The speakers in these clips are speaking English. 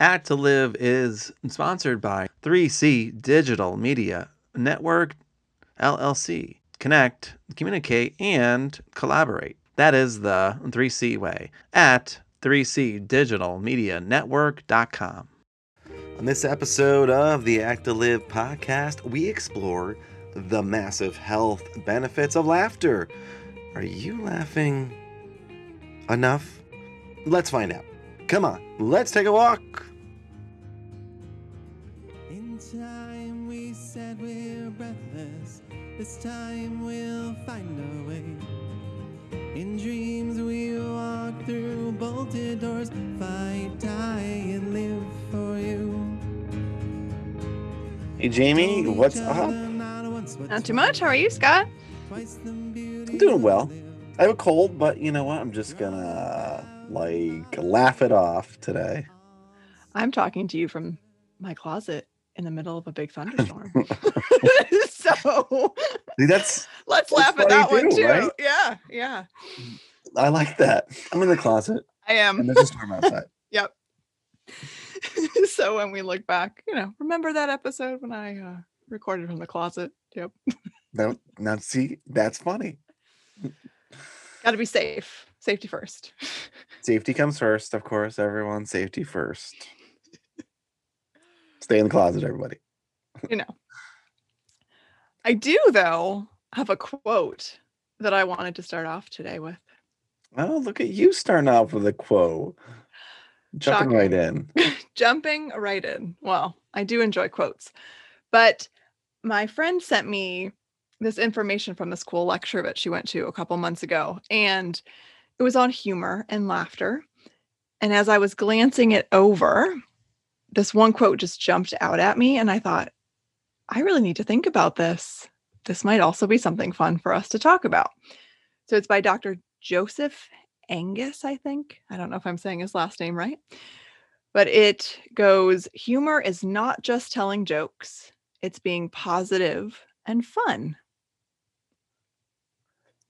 Act to Live is sponsored by 3C Digital Media Network LLC. Connect, communicate, and collaborate. That is the 3C way at 3cdigitalmedianetwork.com. On this episode of the Act to Live podcast, we explore the massive health benefits of laughter. Are you laughing enough? Let's find out. Come on, let's take a walk. This time we'll find our way. In dreams we walk through bolted doors, fight, die, and live for you. Hey, Jamie, what's up? Not too much. How are you, Scott? I'm doing well. I have a cold, but you know what? I'm just gonna like laugh it off today. I'm talking to you from my closet in the middle of a big thunderstorm. so See, that's let's That's laugh at that one too, too. right? Yeah, yeah. I like that. I'm in the closet I am. and there's a storm outside. Yep. so when we look back, you know, remember that episode when I uh, recorded from the closet? Yep. Now, now see, that's funny. Got to be safe. Safety first. Safety comes first, of course. Everyone, safety first. Stay in the closet, everybody. you know. I do though have a quote that I wanted to start off today with. Oh, look at you starting off with a quote. Jumping right in. jumping right in. Well, I do enjoy quotes, but my friend sent me this information from this cool lecture that she went to a couple months ago, and it was on humor and laughter. And as I was glancing it over, this one quote just jumped out at me, and I thought, I really need to think about this. This might also be something fun for us to talk about. So it's by Dr. Joseph Angus, I think. I don't know if I'm saying his last name right. But it goes humor is not just telling jokes, it's being positive and fun.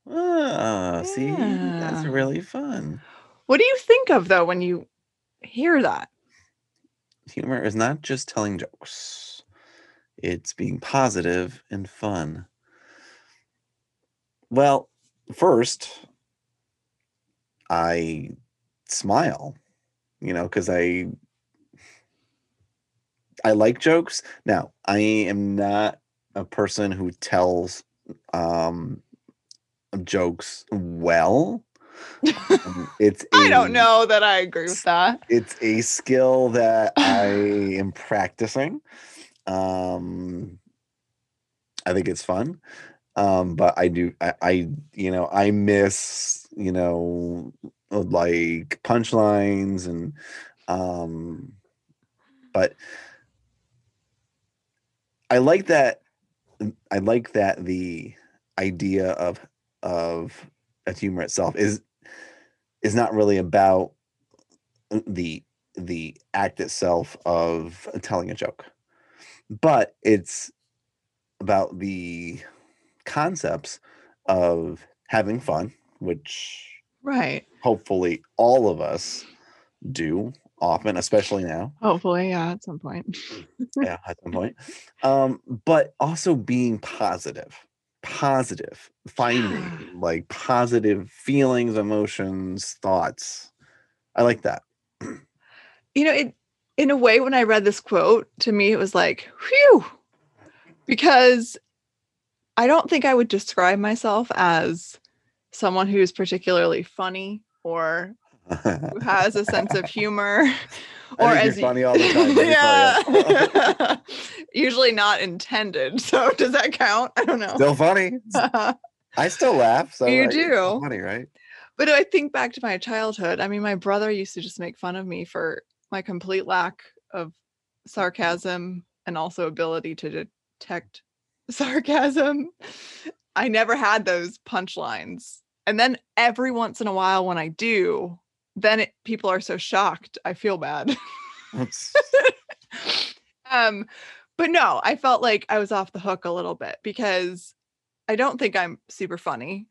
Ah, see, that's really fun. What do you think of though when you hear that? Humor is not just telling jokes, it's being positive and fun. Well, first, I smile, you know, because I I like jokes. Now, I am not a person who tells um jokes well. Um, it's I don't know that I agree with that. it's a skill that I am practicing. Um, I think it's fun. Um, but I do, I, I, you know, I miss, you know, like punchlines and, um, but I like that. I like that the idea of, of a humor itself is, is not really about the the act itself of telling a joke but it's about the concepts of having fun which Right. hopefully all of us do often especially now Hopefully, yeah, at some point. yeah at some point um but also being positive positive finding like positive feelings emotions thoughts. I like that. You know, it in a way, when I read this quote, to me, it was like, whew, because I don't think I would describe myself as someone who's particularly funny or who has a sense of humor. Or as you're funny all the time. let me tell ya. yeah, usually not intended. So does that count? I don't know. Still funny. I still laugh. So You do. funny, right? But I think back to my childhood. I mean, my brother used to just make fun of me for my complete lack of sarcasm and also ability to detect sarcasm. I never had those punchlines. And then every once in a while when I do, then it, people are so shocked. I feel bad. Um but no, I felt like I was off the hook a little bit because I don't think I'm super funny,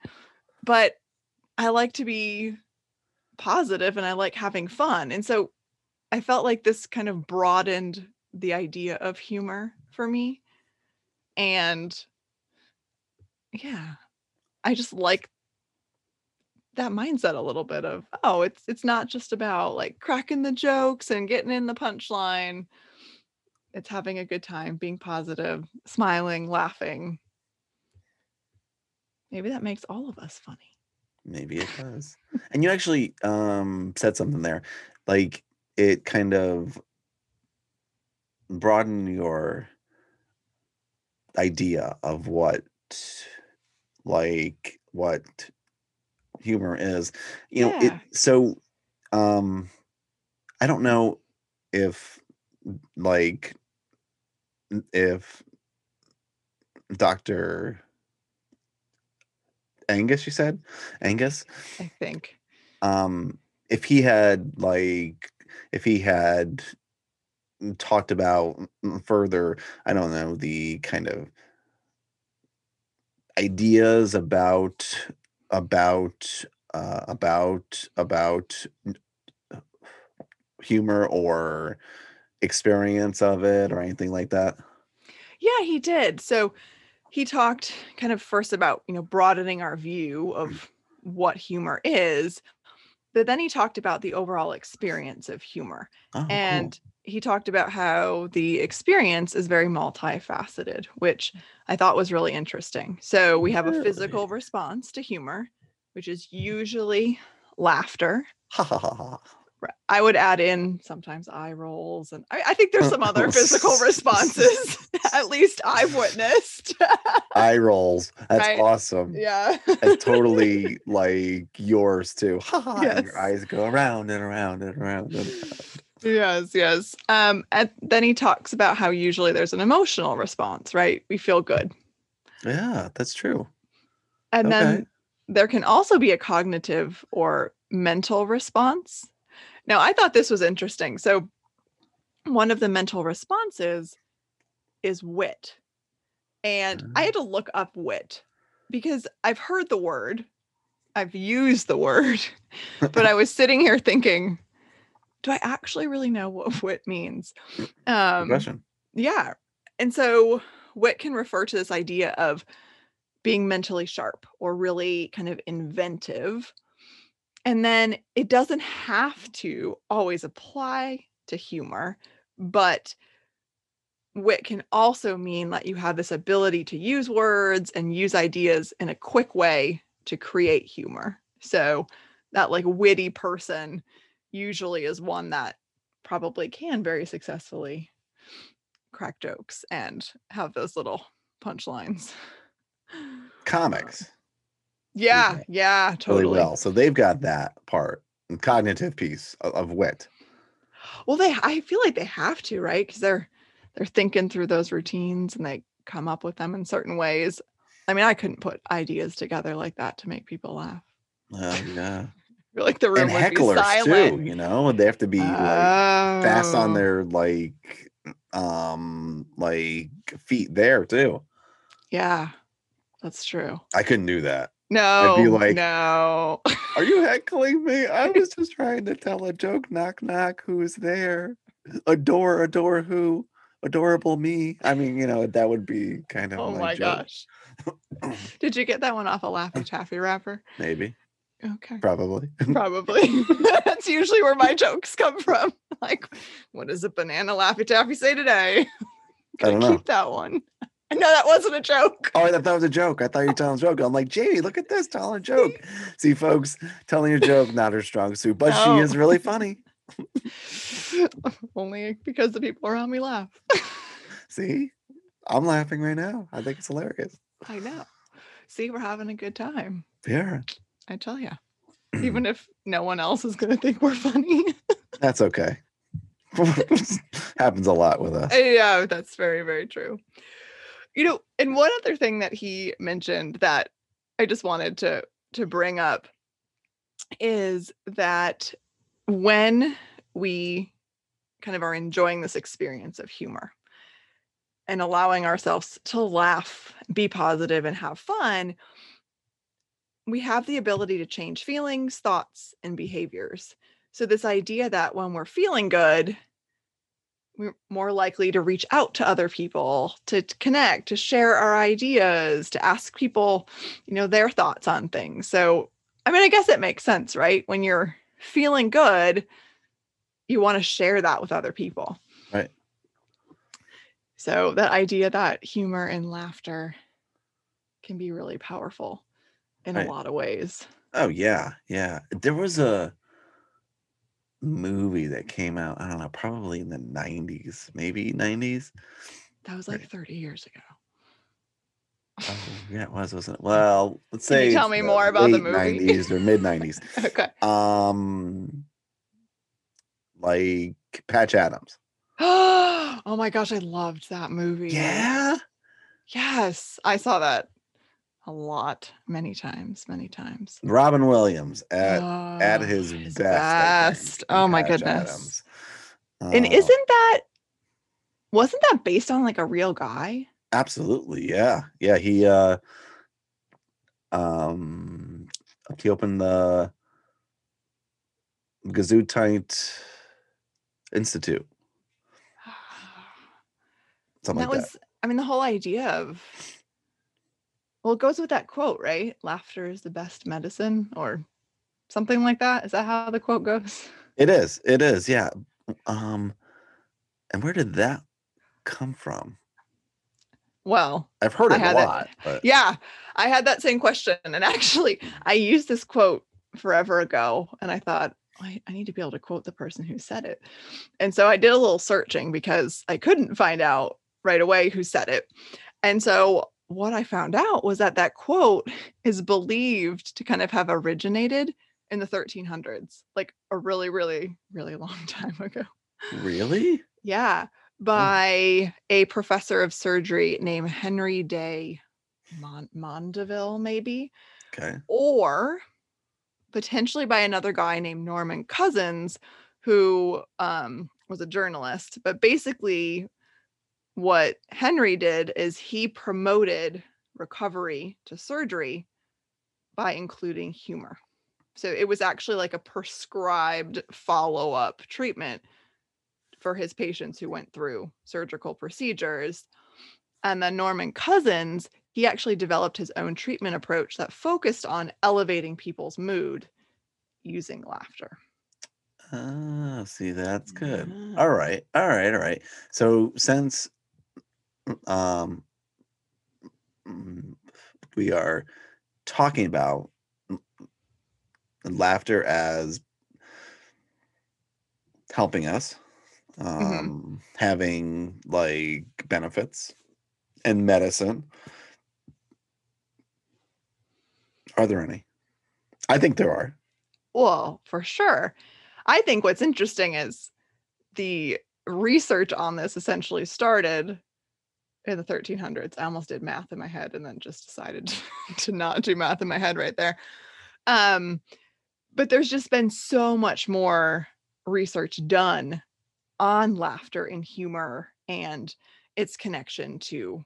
but I like to be positive and I like having fun. And so I felt like this kind of broadened the idea of humor for me. And yeah, I just like that mindset a little bit of oh it's it's not just about like cracking the jokes and getting in the punchline it's having a good time being positive smiling laughing maybe that makes all of us funny Maybe it does. and you actually um said something there. Like it kind of broadened your idea of what like what humor is. You know, Yeah. it so um I don't know if like if Dr. Angus you said? Angus? i think um if he had like if he had talked about further i don't know the kind of ideas about about uh about about humor or experience of it or anything like that Yeah, he did. So he talked kind of first about, you know, broadening our view of what humor is, but then he talked about the overall experience of humor. oh, cool. He talked about how the experience is very multifaceted, which mm. I thought was really interesting. So we have a physical response to humor, which is usually laughter. I would add in sometimes eye rolls, and I, I think there's some other physical responses, at least I've witnessed. eye rolls that's Right. awesome yeah. That's totally like yours too. Ha ha. And your eyes go around and around and around and around. Yes, yes. Um, and then he talks about how usually there's an emotional response, right? We feel good. Yeah, that's true. And Okay. then there can also be a cognitive or mental response. Now, I thought this was interesting. So, one of the mental responses is wit. And I had to look up wit because I've heard the word, I've used the word, but I was sitting here thinking, do I actually really know what wit means? Um, question. yeah. And so wit can refer to this idea of being mentally sharp or really kind of inventive. And then it doesn't have to always apply to humor, but wit can also mean that you have this ability to use words and use ideas in a quick way to create humor. So that like witty person usually is one that probably can very successfully crack jokes and have those little punchlines. Comics Yeah, that yeah, really totally. well. So they've got that part, cognitive piece of, of wit. Well, they I feel like they have to, right? Because they're they're thinking through those routines and they come up with them in certain ways. I mean, I couldn't put ideas together like that to make people laugh. Uh, yeah. Like the room And hecklers silent. too, you know, they have to be like fast on Oh, their like um like feet there too. Yeah, that's true. I couldn't do that. No, i'd be like- no. Are you heckling me? I was just trying to tell a joke. Knock knock. Who's there? Adore, adore who? Adorable me. I mean, you know, that would be kind of oh my, my gosh. Did you get that one off a Laffy Taffy wrapper? Maybe, Okay. probably. Probably. That's usually where my jokes come from. Like, what does a banana Laffy Taffy say today? I don't Gotta know. Keep that one. I know that wasn't a joke. Oh, I thought that was a joke. I thought you were telling a joke. I'm like, Jamie, look at this, telling a joke. See, folks, telling a joke, not her strong suit, but she is really funny. Only because the people around me laugh. See, I'm laughing right now. I think it's hilarious. I know. See, we're having a good time. Yeah, I tell you. Even if no one else is going to think we're funny. that's okay. Happens a lot with us. yeah, that's very, very true. You know, and one other thing that he mentioned that I just wanted to to bring up is that when we kind of are enjoying this experience of humor and allowing ourselves to laugh, be positive, and have fun, we have the ability to change feelings, thoughts, and behaviors. So, this idea that when we're feeling good, we're more likely to reach out to other people, to, to connect, to share our ideas, to ask people, you know, their thoughts on things. So, I mean, I guess it makes sense, right? When you're feeling good, you want to share that with other people. Right. So, that idea that humor and laughter can be really powerful in Right. a lot of ways. Oh yeah, yeah. There was a movie that came out, I don't know, probably in the 90s, maybe 90s. That was like Right. 30 years ago. Oh, yeah, it was, wasn't it? Well, let's Can you say tell me more about the movie? 90s or mid 90s. okay. Um like Patch Adams. oh my gosh, I loved that movie. Yeah. Yes, I saw that a lot, many times, many times. Robin Williams at at Oh, his, his best. Best. Oh my Patch goodness. And Uh, isn't that wasn't that based on like a real guy? Absolutely, yeah, yeah. He uh, um, he opened the Gesundheit Institute, something that like was I mean the whole idea of well it goes with that quote, right? Laughter is the best medicine or something like that. Is that how the quote goes? It is, it is, yeah. Um, and where did that come from? Well, I've heard it a lot, but Yeah, I had that same question. And actually, I used this quote forever ago. And I thought, I, I need to be able to quote the person who said it. And so I did a little searching because I couldn't find out right away who said it. And so what I found out was that that quote is believed to kind of have originated in the 1300s, like a really, really, really long time ago. really, Yeah, by a professor of surgery named Henry Day Mon- Mondeville, maybe, okay, or potentially by another guy named Norman Cousins, who um, was a journalist. But basically, what Henry did is he promoted recovery to surgery by including humor. So it was actually like a prescribed follow up treatment for his patients who went through surgical procedures. And then Norman Cousins, he actually developed his own treatment approach that focused on elevating people's mood using laughter. ah, see, that's good. Yeah. All right, all right, all right. So since um mm, we are talking about laughter as helping us um having like benefits and medicine. Are there any? I think there are. Well, for sure. I think what's interesting is the research on this essentially started in the 1300s. I almost did math in my head and then just decided to not do math in my head right there. Um, but there's just been so much more research done on laughter and humor and its connection to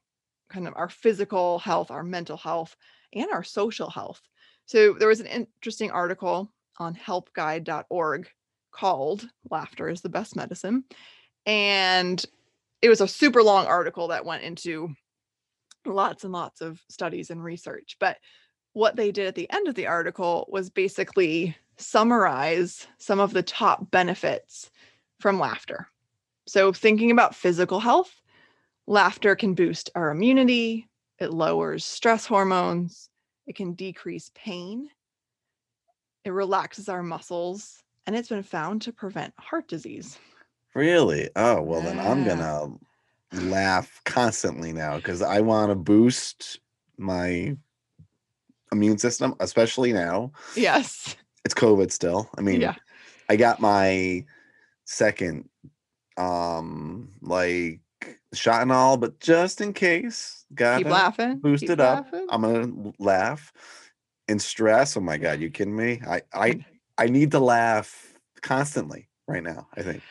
kind of our physical health, our mental health, and our social health. So there was an interesting article on helpguide.org called Laughter is the Best Medicine. And it was a super long article that went into lots and lots of studies and research. But what they did at the end of the article was basically summarize some of the top benefits from laughter. So, thinking about physical health, laughter can boost our immunity, it lowers stress hormones, it can decrease pain, it relaxes our muscles, and it's been found to prevent heart disease. Really? Oh, well, then I'm gonna laugh constantly now because I want to boost my immune system, especially now. Yes. It's COVID still. I mean, yeah. I got my second, um, like shot and all, but just in case, gotta Keep laughing. boost it up. laughing. I'm gonna laugh and stress. Oh my god, you kidding me? I I I need to laugh constantly right now. I think.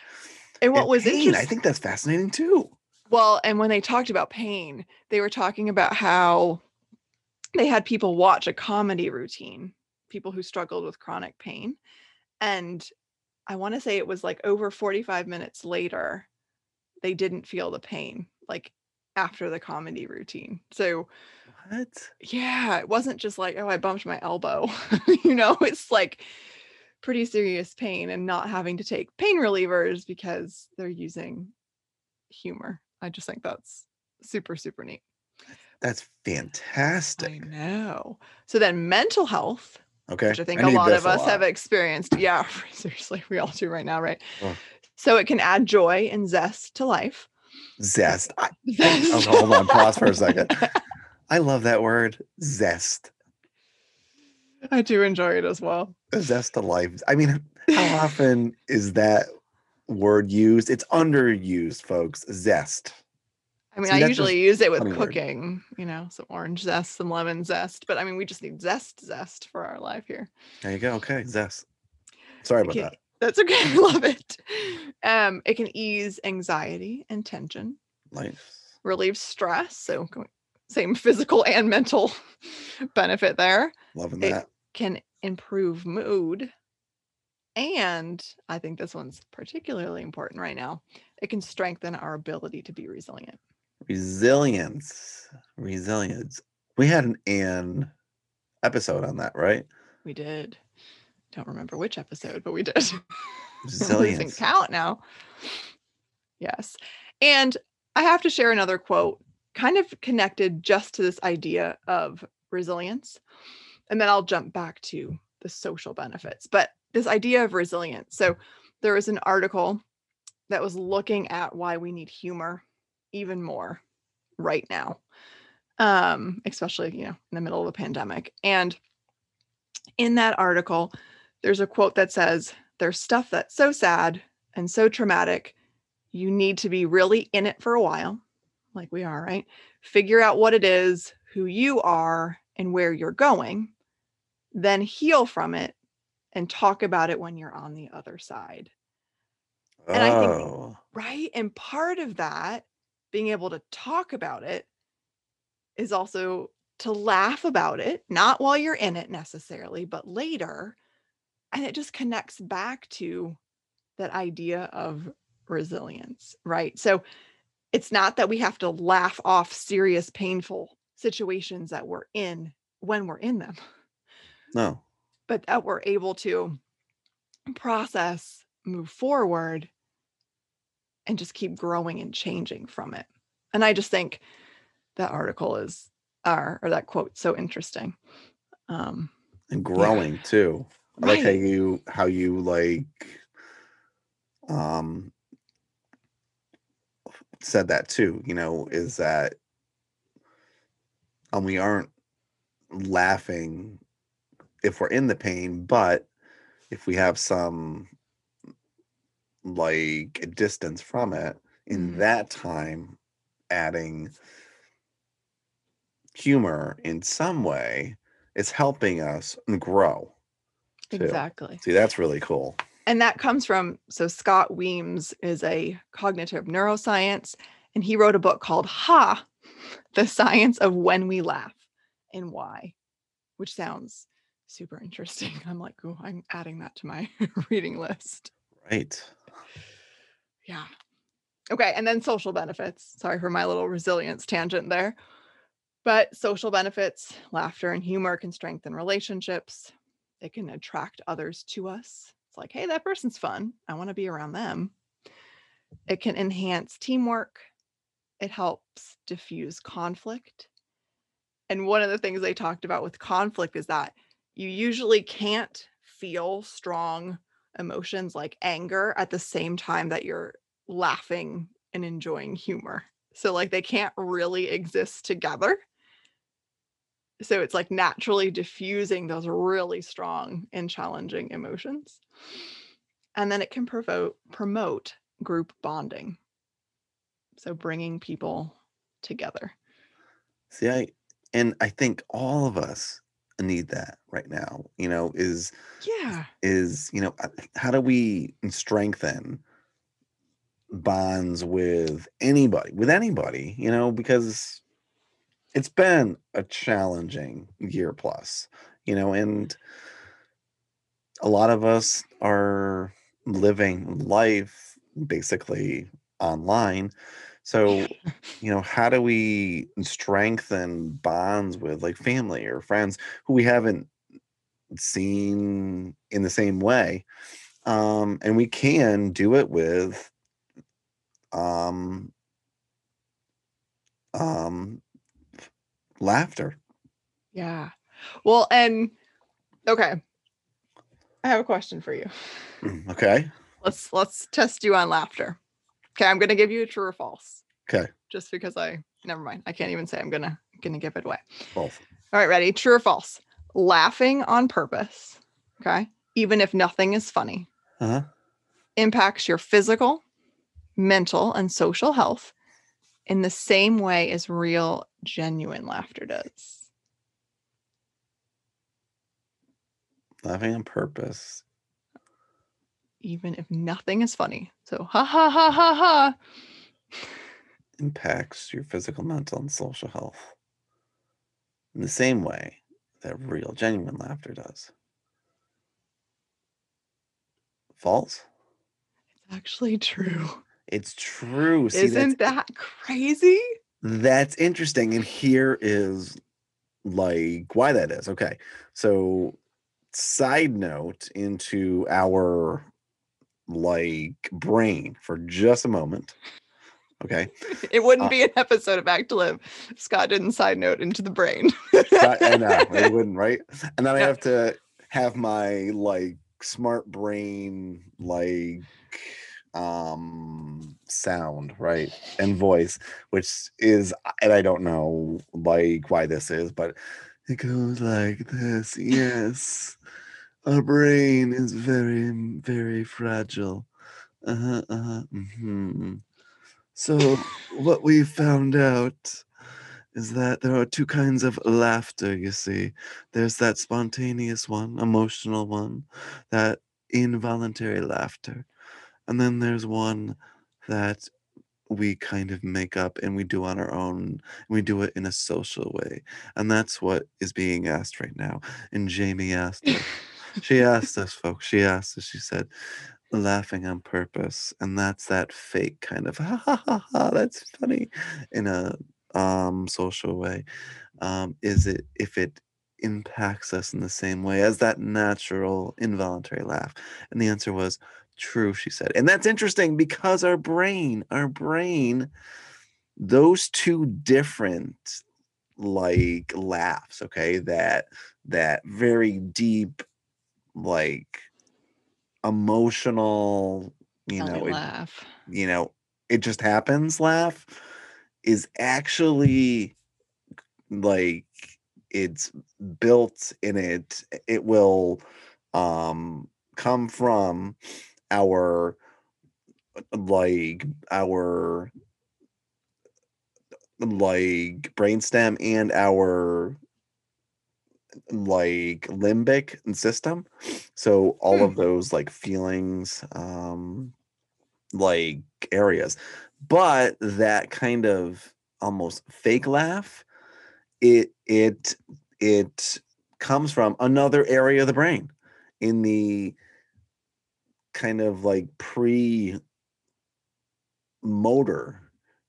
And what And was pain, interesting I think that's fascinating too. Well, and when they talked about pain, they were talking about how they had people watch a comedy routine, people who struggled with chronic pain. And I want to say it was like over 45 minutes later, they didn't feel the pain like after the comedy routine. So, What? yeah, it wasn't just like, oh, I bumped my elbow. you know, it's like pretty serious pain and not having to take pain relievers because they're using humor. I just think that's super, super neat. That's fantastic. I know. So then mental health, Okay. which I think a lot of us have experienced. Yeah, seriously, we all do right now, right? Oh. So it can add joy and zest to life. Zest. I, oh, Zest. hold on, pause for a second. I love that word, zest. I do enjoy it as well. Zest to life. I mean, how often is that word used? It's underused, folks. Zest. I mean, See, I usually use it with funny word. cooking, you know, some orange zest, some lemon zest, but I mean, we just need zest, zest for our life here. There you go. Okay, zest. Sorry about Okay, that. That's okay. I love it. Um, it can ease anxiety and tension, Life. relieve stress. So, same physical and mental benefit there. Loving It- that. Can improve mood. And I think this one's particularly important right now. It can strengthen our ability to be resilient. Resilience. Resilience. We had an Anne episode on that, right? We did. Don't remember which episode, but we did. We're losing Resilience. count now. Yes. And I have to share another quote, kind of connected just to this idea of resilience. And then I'll jump back to the social benefits. But this idea of resilience. So there was an article that was looking at why we need humor even more right now. Um, especially, you know, in the middle of a pandemic. And in that article, there's a quote that says, There's stuff that's so sad and so traumatic, you need to be really in it for a while, like we are, right? Figure out what it is, who you are, and where you're going, then heal from it and talk about it when you're on the other side, And I think- oh, right? And part of that, being able to talk about it, is also to laugh about it, not while you're in it necessarily, but later. And it just connects back to that idea of resilience, right? So it's not that we have to laugh off serious, painful situations that we're in when we're in them, no. but that we're able to process, move forward, and just keep growing and changing from it. And I just think that article is, or, or that quote, so interesting. Um, And growing too. I like how you how you like um said that too, you know, is that um we aren't laughing if we're in the pain, but if we have some like distance from it in Mhm. that time adding humor in some way is helping us grow too. exactly. see that's really cool and that comes from so Scott Weems is a cognitive neuroscience and he wrote a book called Ha The Science of When We Laugh and Why which sounds super interesting. I'm like oh I'm adding that to my reading list. Right. Yeah. Okay and then social benefits. Sorry for my little resilience tangent there. But social benefits laughter and humor can strengthen relationships. It can attract others to us. It's like hey that person's fun. I want to be around them. It can enhance teamwork. It helps diffuse conflict. And one of the things they talked about with conflict is that you usually can't feel strong emotions like anger at the same time that you're laughing and enjoying humor. So like they can't really exist together. So it's like naturally diffusing those really strong and challenging emotions. And then it can provoke promote group bonding. So bringing people together. see i and i think all of us need that right now you know is Yeah. is you know how do we strengthen bonds with anybody with anybody you know because it's been a challenging year plus you know and mm-hmm. a lot of us are living life basically online. So, you know, how do we strengthen bonds with like family or friends who we haven't seen in the same way? Um, and we can do it with um um laughter. Yeah. Well, and okay. I have a question for you. Mm, Okay. Let's let's test you on laughter. Okay, I'm gonna give you a true or false. Okay. Just because I never mind. I can't even say I'm gonna gonna give it away. Both. All right, ready? True or false? Laughing on purpose, okay, even if nothing is funny, Uh-huh. impacts your physical, mental, and social health in the same way as real, genuine laughter does. Laughing on purpose. Even if nothing is funny. So, ha ha ha ha ha. impacts your physical, mental, and social health in the same way that real, genuine laughter does. False? It's actually true. It's true. See, Isn't that crazy? that's interesting. And here is like why that is. Okay. So, side note into our like brain for just a moment. Okay. It wouldn't Uh, be an episode of Act to Live Scott didn't side note into the brain. I know it wouldn't, right? And then I have to have my like smart brain like um sound, right? And voice, which is and I don't know like why this is, but it goes like this. Yes. Our brain is very, very fragile. Uh-huh, uh-huh. Mm-hmm. So what we found out is that there are two kinds of laughter, you see. There's that spontaneous one, emotional one, that involuntary laughter. And then there's one that we kind of make up and we do on our own. We do it in a social way. And that's what is being asked right now. And Jamie asked. she asked us, folks. She asked us, she said, laughing on purpose. And that's that fake kind of ha ha ha ha, that's funny in a um social way. Um, is it if it impacts us in the same way as that natural involuntary laugh? And the answer was true, she said. And that's interesting because our brain, our brain, those two different like laughs, okay, that that very deep, like emotional, you Tell know, it, laugh. you know, it just happens laugh is actually like it's built in it it will um come from our like our like brainstem and our like limbic system. So all Hmm. of those like feelings um like areas. But that kind of almost fake laugh it it it comes from another area of the brain in the kind of like pre motor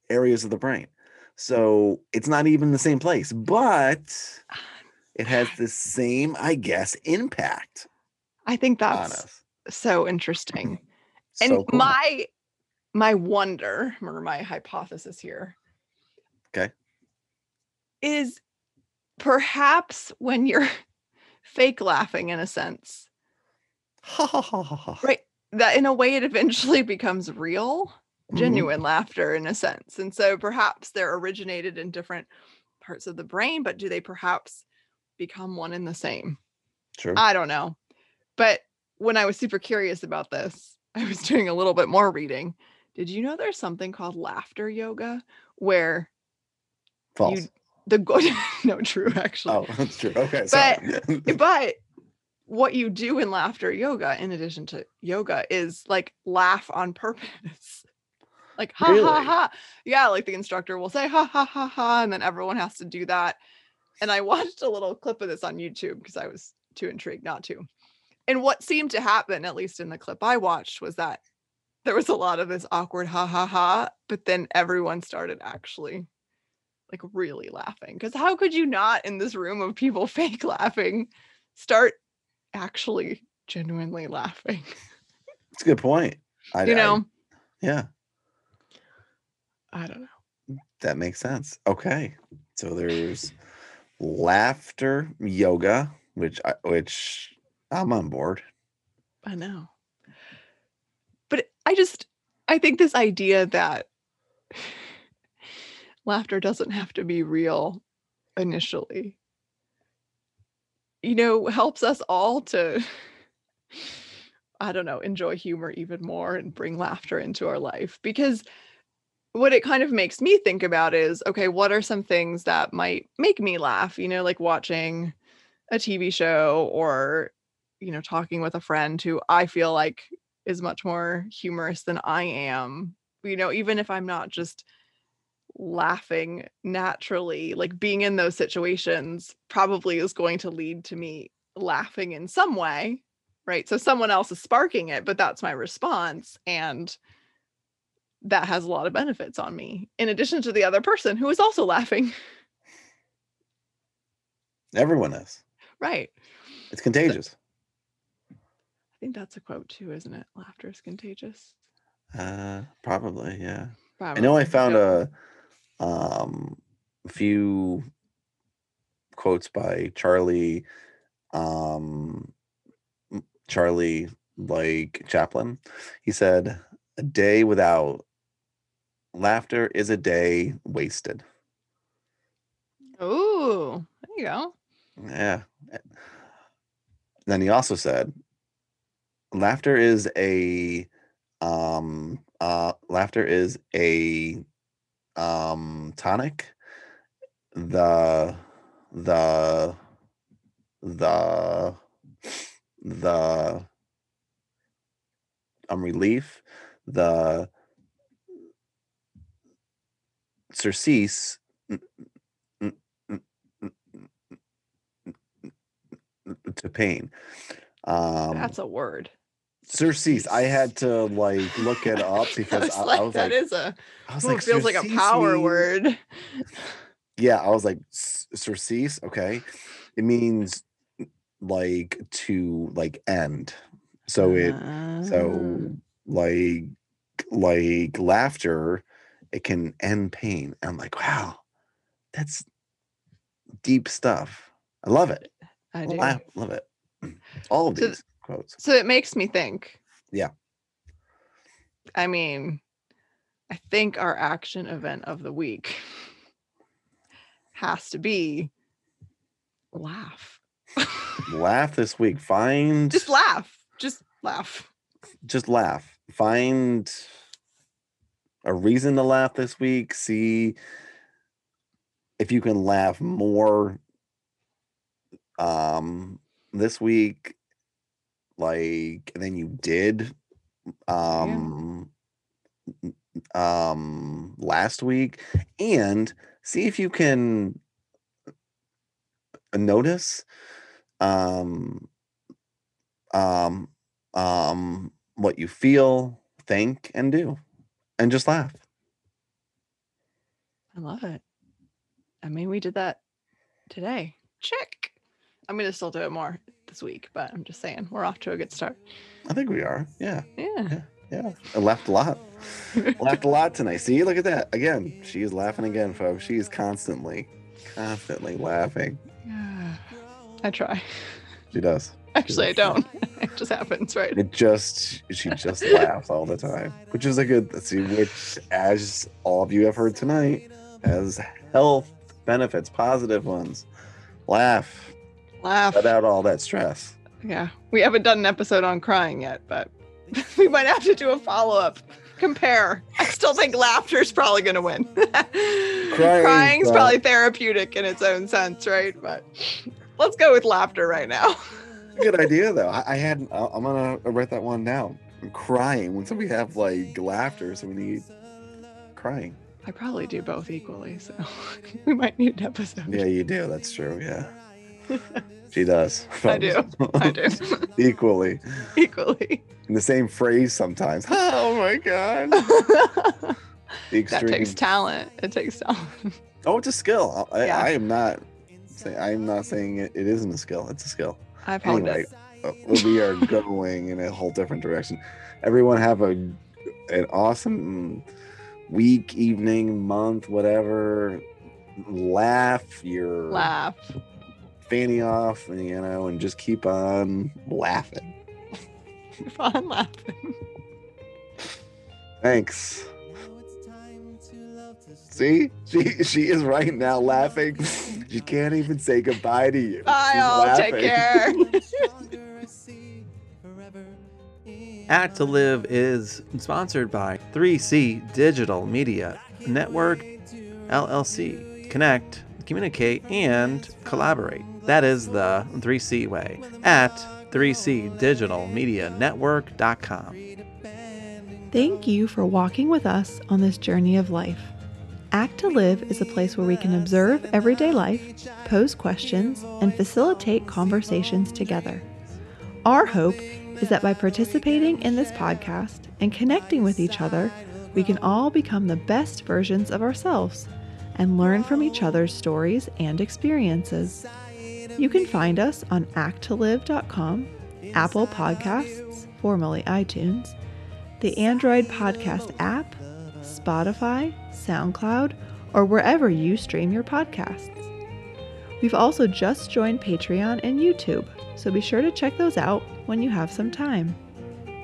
areas of the brain. So it's not even the same place but it has the same i guess impact I think that's so interesting. And cool. my my wonder or my hypothesis here Okay. is perhaps when you're fake laughing in a sense, right? That in a way it eventually becomes real, Mhm. genuine laughter in a sense. And so perhaps they're originated in different parts of the brain, but do they perhaps become one and the same? True. I don't know. But when I was super curious about this, I was doing a little bit more reading. Did you know there's something called laughter yoga where False. the go no true actually. Oh, that's true. Okay. But- But what you do in laughter yoga in addition to yoga is like laugh on purpose. Like ha ha Really? ha. Yeah, like the instructor will say ha ha ha ha and then everyone has to do that. And I watched a little clip of this on YouTube because I was too intrigued not to. and what seemed to happen, at least in the clip I watched, was that there was a lot of this awkward ha ha ha, but then everyone started actually like really laughing. Because how could you not in this room of people fake laughing start actually genuinely laughing? It's a good point. I, you I- know, yeah, I don't know. that makes sense. Okay, so there's laughter yoga, which I, which I'm on board. I know. But I just I think this idea that laughter doesn't have to be real initially you know helps us all to I don't know, enjoy humor even more and bring laughter into our life because what it kind of makes me think about is okay, what are some things that might make me laugh, you know, like watching a TV show or you know, talking with a friend who I feel like is much more humorous than I am. You know, even if I'm not just laughing naturally, like being in those situations probably is going to lead to me laughing in some way. Right. So someone else is sparking it, but that's my response. And that has a lot of benefits on me, in addition to the other person who is also laughing. Everyone is. Right. It's contagious. I think that's a quote too, isn't it? Laughter is contagious. Uh, probably, yeah. I know I found Yeah. a um few quotes by Charlie um Charlie like Chaplin. He said, "A day without laughter is a day wasted." Oh, there you go. Yeah. Then he also said, laughter is a um uh laughter is a um tonic. The the the the um relief, the surcease to pain. Um That's a word. surcease. I had to like look it up I because was I, like, I was that like, is a I was like, it feels like a power means- word. Yeah, I was like, "S- surcease. Okay, it means like to like end. So it so Ah. like like laughter, it can end pain. I'm like, wow, that's deep stuff. I love it. I I do. laugh, love it. Mm. All of So these quotes. So it makes me think. Yeah. I mean, I think our action event of the week has to be laugh. Laugh this week. Find Just laugh. Just laugh. just laugh. Find a reason to laugh this week. See if you can laugh more um this week like than you did um n- um last week and see if you can notice um um um what you feel think and do and just laugh I love it. I mean, we did that today. Check. I'm gonna still do it more this week, but I'm just saying we're off to a good start. i think we are yeah Yeah. yeah i laughed a lot laughed a lot tonight see look at that again she is laughing again folks she is constantly constantly laughing I try. she does Actually, I don't. it just happens, right? it just she just laughs all the time which is a good let's see which as all of you have heard tonight has health benefits positive ones laugh Laugh. let out all that stress Yeah. We haven't done an episode on crying yet, but we might have to do a follow up. Compare. I still think laughter is probably going to win. Crying's uh, probably therapeutic in its own sense, right? But let's go with laughter right now. good idea though i, I had I- i'm gonna write that one down I'm crying when somebody have like laughter so we need crying I probably do both equally, so we might need an episode. yeah you do that's true yeah She does. I do. I do. Equally. Equally. In the same phrase sometimes. Oh my god. that takes talent. It takes talent. oh, it's a skill. I, Yeah. I am not saying I am not saying it, it isn't a skill. It's a skill. I've honed Anyway, uh, we are going in a whole different direction. Everyone have a an awesome week, evening, month, whatever. Laugh your Laugh. fanny off, you know, and just keep on laughing. Keep on laughing. Thanks. See, she she is right now laughing. She can't even say goodbye to you. Bye, She's all. Take laughing. care. Act to Live is sponsored by 3C Digital Media Network LLC. Connect, communicate, and collaborate. That is the 3C way at 3cdigitalmedianetwork.com. Thank you for walking with us on this journey of life. Act to Live is a place where we can observe everyday life, pose questions, and facilitate conversations together. Our hope is that by participating in this podcast and connecting with each other, we can all become the best versions of ourselves and learn from each other's stories and experiences. You can find us on acttolive.com, Apple Podcasts, formerly iTunes, the Android Podcast app, Spotify, SoundCloud, or wherever you stream your podcasts. We've also just joined Patreon and YouTube, so be sure to check those out when you have some time.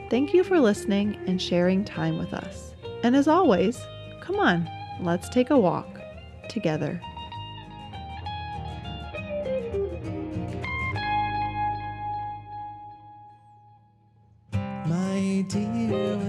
Thank you for listening and sharing time with us. And as always, come on, let's take a walk together. My dear,